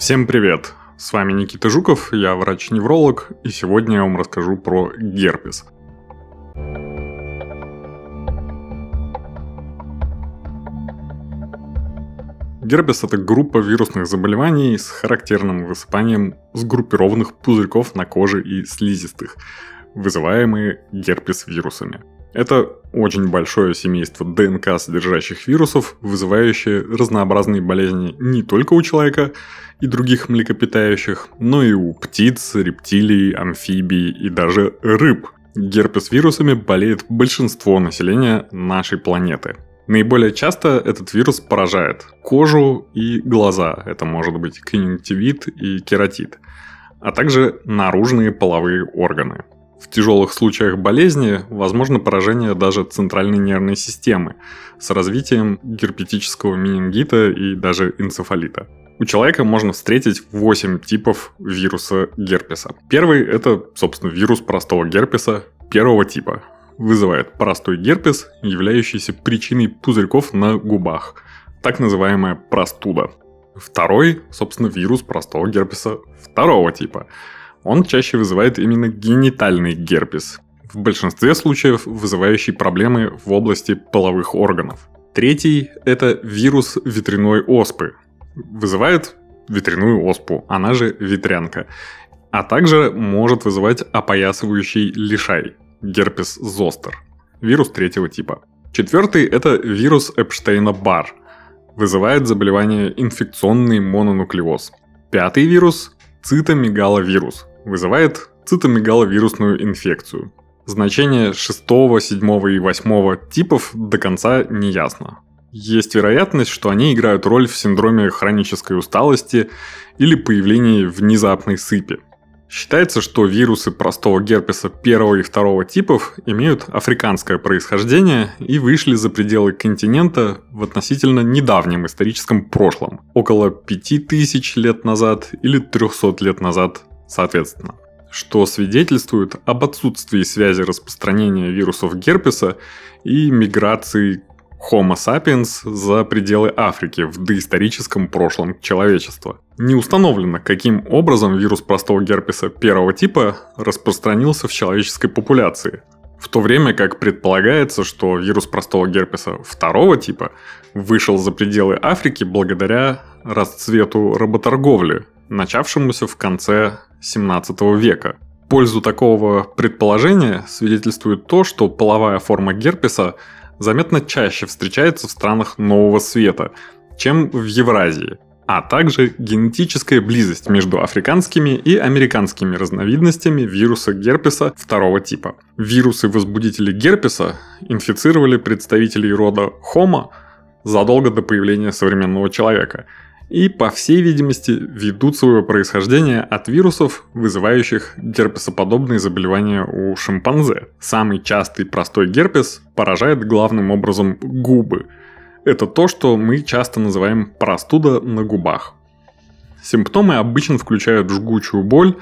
Всем привет! С вами Никита Жуков, я врач-невролог, и сегодня я вам расскажу про герпес. Герпес – это группа вирусных заболеваний с характерным высыпанием сгруппированных пузырьков на коже и слизистых, вызываемые герпес-вирусами. Это очень большое семейство ДНК содержащих вирусов, вызывающие разнообразные болезни не только у человека и других млекопитающих, но и у птиц, рептилий, амфибий и даже рыб. Герпес-вирусами болеет большинство населения нашей планеты. Наиболее часто этот вирус поражает кожу и глаза. Это может быть конъюнктивит и кератит, а также наружные половые органы. В тяжелых случаях болезни возможно поражение даже центральной нервной системы с развитием герпетического менингита и даже энцефалита. У человека можно встретить 8 типов вируса герпеса. Первый – это, собственно, вирус простого герпеса первого типа. Вызывает простой герпес, являющийся причиной пузырьков на губах. Так называемая простуда. Второй, собственно, вирус простого герпеса второго типа – он чаще вызывает именно генитальный герпес, в большинстве случаев вызывающий проблемы в области половых органов. Третий – это вирус ветряной оспы. Вызывает ветряную оспу, она же ветрянка. А также может вызывать опоясывающий лишай – герпес зостер. Вирус третьего типа. Четвертый – это вирус Эпштейна-Бар. Вызывает заболевание инфекционный мононуклеоз. Пятый вирус – цитомегаловирус вызывает цитомегаловирусную инфекцию. Значение 6, 7 и 8 типов до конца не ясно. Есть вероятность, что они играют роль в синдроме хронической усталости или появлении внезапной сыпи. Считается, что вирусы простого герпеса первого и второго типов имеют африканское происхождение и вышли за пределы континента в относительно недавнем историческом прошлом, около 5000 лет назад или 300 лет назад соответственно, что свидетельствует об отсутствии связи распространения вирусов герпеса и миграции Homo sapiens за пределы Африки в доисторическом прошлом человечества. Не установлено, каким образом вирус простого герпеса первого типа распространился в человеческой популяции, в то время как предполагается, что вирус простого герпеса второго типа вышел за пределы Африки благодаря расцвету работорговли, начавшемуся в конце 17 века. В пользу такого предположения свидетельствует то, что половая форма герпеса заметно чаще встречается в странах Нового Света, чем в Евразии, а также генетическая близость между африканскими и американскими разновидностями вируса герпеса второго типа. Вирусы-возбудители герпеса инфицировали представителей рода Homo задолго до появления современного человека – и, по всей видимости, ведут свое происхождение от вирусов, вызывающих герпесоподобные заболевания у шимпанзе. Самый частый простой герпес поражает главным образом губы. Это то, что мы часто называем простуда на губах. Симптомы обычно включают жгучую боль,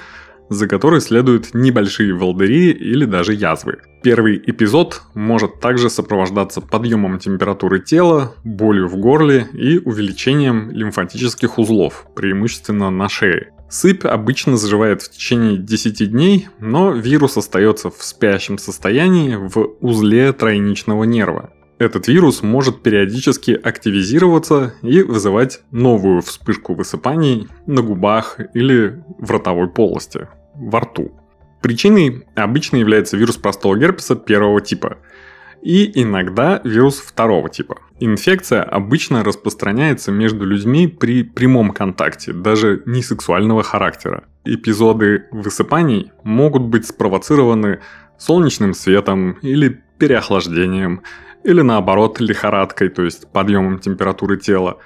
за которой следуют небольшие волдыри или даже язвы. Первый эпизод может также сопровождаться подъемом температуры тела, болью в горле и увеличением лимфатических узлов, преимущественно на шее. Сыпь обычно заживает в течение 10 дней, но вирус остается в спящем состоянии в узле тройничного нерва. Этот вирус может периодически активизироваться и вызывать новую вспышку высыпаний на губах или в ротовой полости во рту. Причиной обычно является вирус простого герпеса первого типа и иногда вирус второго типа. Инфекция обычно распространяется между людьми при прямом контакте, даже не сексуального характера. Эпизоды высыпаний могут быть спровоцированы солнечным светом или переохлаждением, или наоборот лихорадкой, то есть подъемом температуры тела,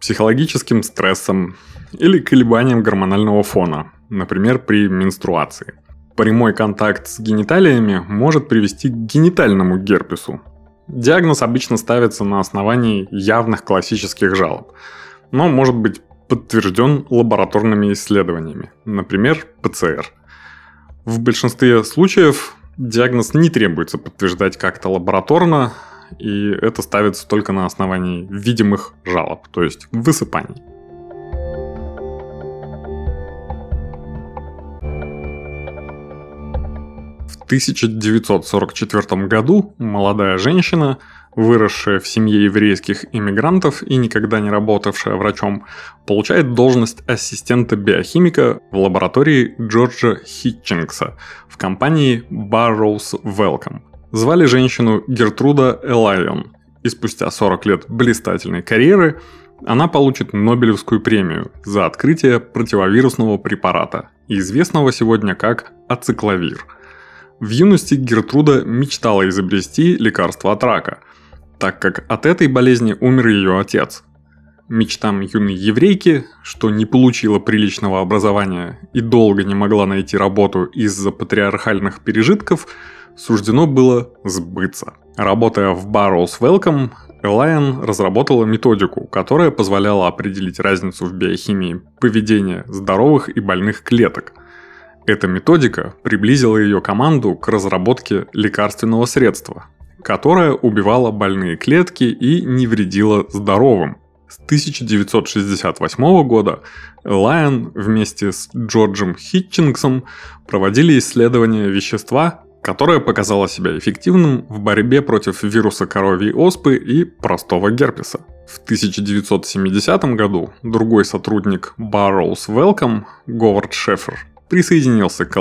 психологическим стрессом или колебанием гормонального фона, например, при менструации. Прямой контакт с гениталиями может привести к генитальному герпесу. Диагноз обычно ставится на основании явных классических жалоб, но может быть подтвержден лабораторными исследованиями, например, ПЦР. В большинстве случаев диагноз не требуется подтверждать как-то лабораторно, и это ставится только на основании видимых жалоб, то есть высыпаний. 1944 году молодая женщина, выросшая в семье еврейских иммигрантов и никогда не работавшая врачом, получает должность ассистента биохимика в лаборатории Джорджа Хитчингса в компании Barrows Welcome. Звали женщину Гертруда Элайон, и спустя 40 лет блистательной карьеры она получит Нобелевскую премию за открытие противовирусного препарата, известного сегодня как ацикловир. В юности Гертруда мечтала изобрести лекарство от рака, так как от этой болезни умер ее отец. Мечтам юной еврейки, что не получила приличного образования и долго не могла найти работу из-за патриархальных пережитков, суждено было сбыться. Работая в Barrows Welcome, Элайон разработала методику, которая позволяла определить разницу в биохимии поведения здоровых и больных клеток. Эта методика приблизила ее команду к разработке лекарственного средства, которое убивало больные клетки и не вредило здоровым. С 1968 года Элайон вместе с Джорджем Хитчингсом проводили исследования вещества, которое показало себя эффективным в борьбе против вируса коровьей оспы и простого герпеса. В 1970 году другой сотрудник Barrows Welcome, Говард Шефер, присоединился к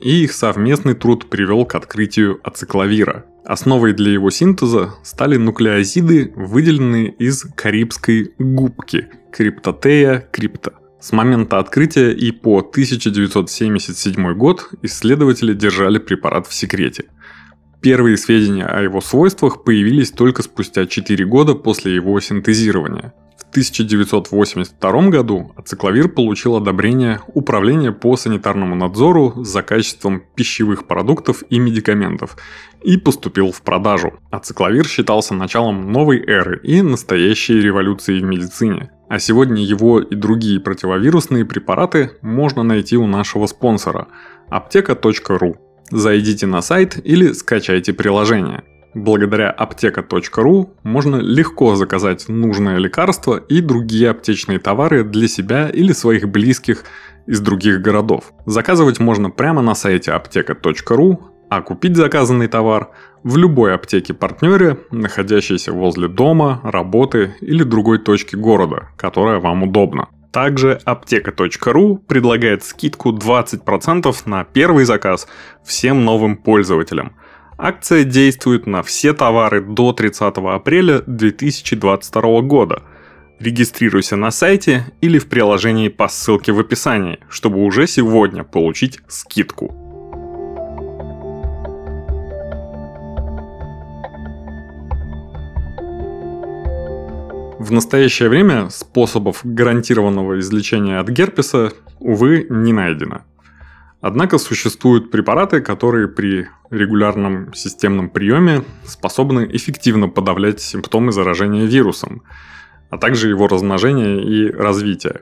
и их совместный труд привел к открытию ацикловира. Основой для его синтеза стали нуклеозиды, выделенные из карибской губки – криптотея крипта. С момента открытия и по 1977 год исследователи держали препарат в секрете. Первые сведения о его свойствах появились только спустя 4 года после его синтезирования. В 1982 году ацикловир получил одобрение Управления по санитарному надзору за качеством пищевых продуктов и медикаментов и поступил в продажу. Ацикловир считался началом новой эры и настоящей революции в медицине. А сегодня его и другие противовирусные препараты можно найти у нашего спонсора – аптека.ру. Зайдите на сайт или скачайте приложение. Благодаря аптека.ру можно легко заказать нужное лекарство и другие аптечные товары для себя или своих близких из других городов. Заказывать можно прямо на сайте аптека.ру, а купить заказанный товар в любой аптеке-партнере, находящейся возле дома, работы или другой точки города, которая вам удобна. Также аптека.ру предлагает скидку 20% на первый заказ всем новым пользователям – Акция действует на все товары до 30 апреля 2022 года. Регистрируйся на сайте или в приложении по ссылке в описании, чтобы уже сегодня получить скидку. В настоящее время способов гарантированного излечения от герпеса, увы, не найдено. Однако существуют препараты, которые при регулярном системном приеме способны эффективно подавлять симптомы заражения вирусом, а также его размножение и развитие.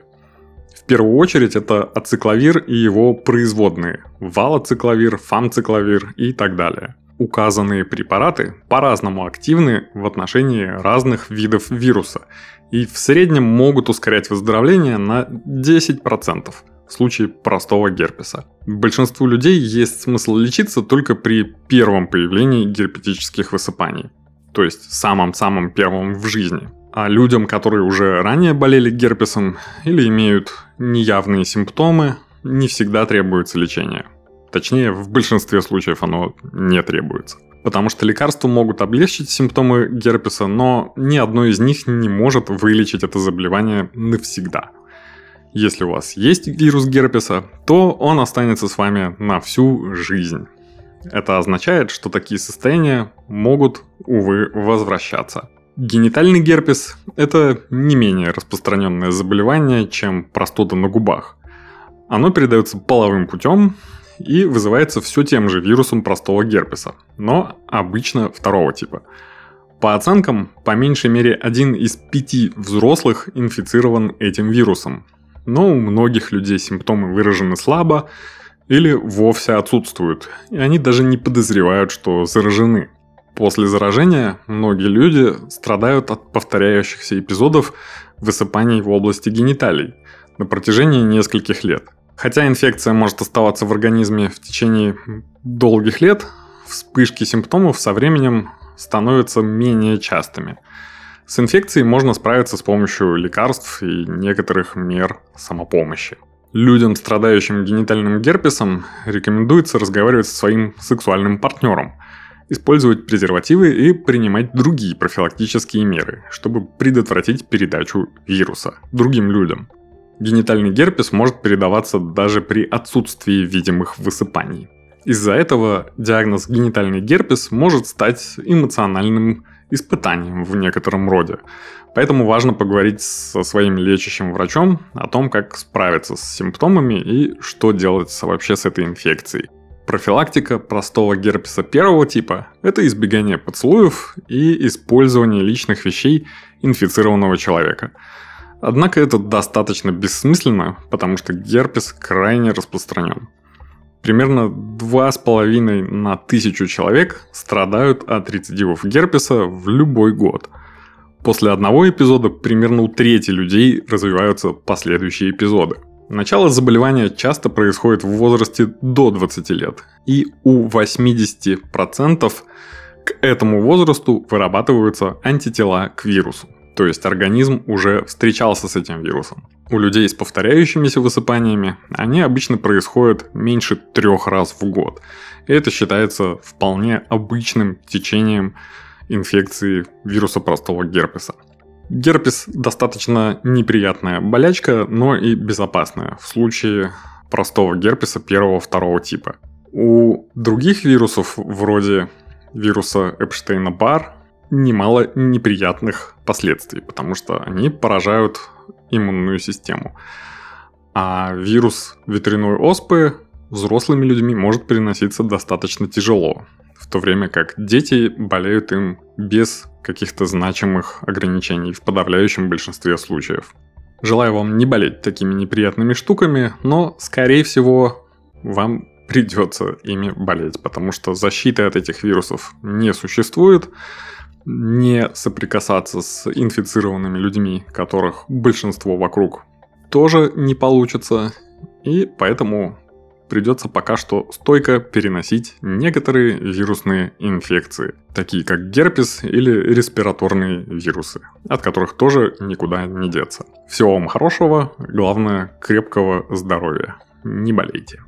В первую очередь это ацикловир и его производные – валоцикловир, фамцикловир и так далее. Указанные препараты по-разному активны в отношении разных видов вируса и в среднем могут ускорять выздоровление на 10% в случае простого герпеса. Большинству людей есть смысл лечиться только при первом появлении герпетических высыпаний, то есть самым-самым первым в жизни. А людям, которые уже ранее болели герпесом или имеют неявные симптомы, не всегда требуется лечение. Точнее, в большинстве случаев оно не требуется. Потому что лекарства могут облегчить симптомы герпеса, но ни одно из них не может вылечить это заболевание навсегда – если у вас есть вирус герпеса, то он останется с вами на всю жизнь. Это означает, что такие состояния могут, увы, возвращаться. Генитальный герпес – это не менее распространенное заболевание, чем простуда на губах. Оно передается половым путем и вызывается все тем же вирусом простого герпеса, но обычно второго типа. По оценкам, по меньшей мере один из пяти взрослых инфицирован этим вирусом, но у многих людей симптомы выражены слабо или вовсе отсутствуют, и они даже не подозревают, что заражены. После заражения многие люди страдают от повторяющихся эпизодов высыпаний в области гениталий на протяжении нескольких лет. Хотя инфекция может оставаться в организме в течение долгих лет, вспышки симптомов со временем становятся менее частыми. С инфекцией можно справиться с помощью лекарств и некоторых мер самопомощи. Людям, страдающим генитальным герпесом, рекомендуется разговаривать со своим сексуальным партнером, использовать презервативы и принимать другие профилактические меры, чтобы предотвратить передачу вируса другим людям. Генитальный герпес может передаваться даже при отсутствии видимых высыпаний. Из-за этого диагноз генитальный герпес может стать эмоциональным испытанием в некотором роде. Поэтому важно поговорить со своим лечащим врачом о том, как справиться с симптомами и что делать вообще с этой инфекцией. Профилактика простого герпеса первого типа – это избегание поцелуев и использование личных вещей инфицированного человека. Однако это достаточно бессмысленно, потому что герпес крайне распространен. Примерно 2,5 на тысячу человек страдают от рецидивов герпеса в любой год. После одного эпизода примерно у трети людей развиваются последующие эпизоды. Начало заболевания часто происходит в возрасте до 20 лет, и у 80% к этому возрасту вырабатываются антитела к вирусу. То есть организм уже встречался с этим вирусом. У людей с повторяющимися высыпаниями они обычно происходят меньше трех раз в год. И это считается вполне обычным течением инфекции вируса простого герпеса. Герпес достаточно неприятная болячка, но и безопасная в случае простого герпеса первого-второго типа. У других вирусов, вроде вируса Эпштейна-Бар, немало неприятных последствий, потому что они поражают иммунную систему. А вирус ветряной оспы взрослыми людьми может переноситься достаточно тяжело, в то время как дети болеют им без каких-то значимых ограничений в подавляющем большинстве случаев. Желаю вам не болеть такими неприятными штуками, но, скорее всего, вам придется ими болеть, потому что защиты от этих вирусов не существует, не соприкасаться с инфицированными людьми, которых большинство вокруг, тоже не получится. И поэтому придется пока что стойко переносить некоторые вирусные инфекции, такие как герпес или респираторные вирусы, от которых тоже никуда не деться. Всего вам хорошего, главное крепкого здоровья. Не болейте.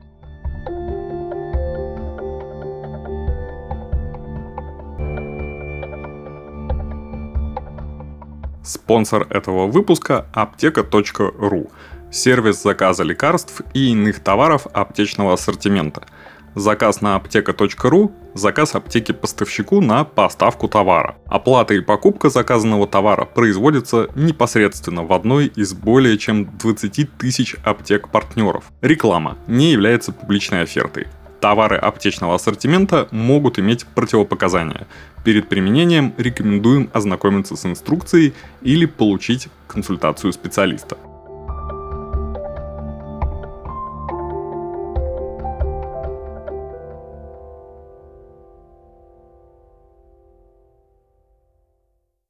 Спонсор этого выпуска – аптека.ру – сервис заказа лекарств и иных товаров аптечного ассортимента. Заказ на аптека.ру – заказ аптеки поставщику на поставку товара. Оплата и покупка заказанного товара производится непосредственно в одной из более чем 20 тысяч аптек-партнеров. Реклама не является публичной офертой. Товары аптечного ассортимента могут иметь противопоказания. Перед применением рекомендуем ознакомиться с инструкцией или получить консультацию специалиста.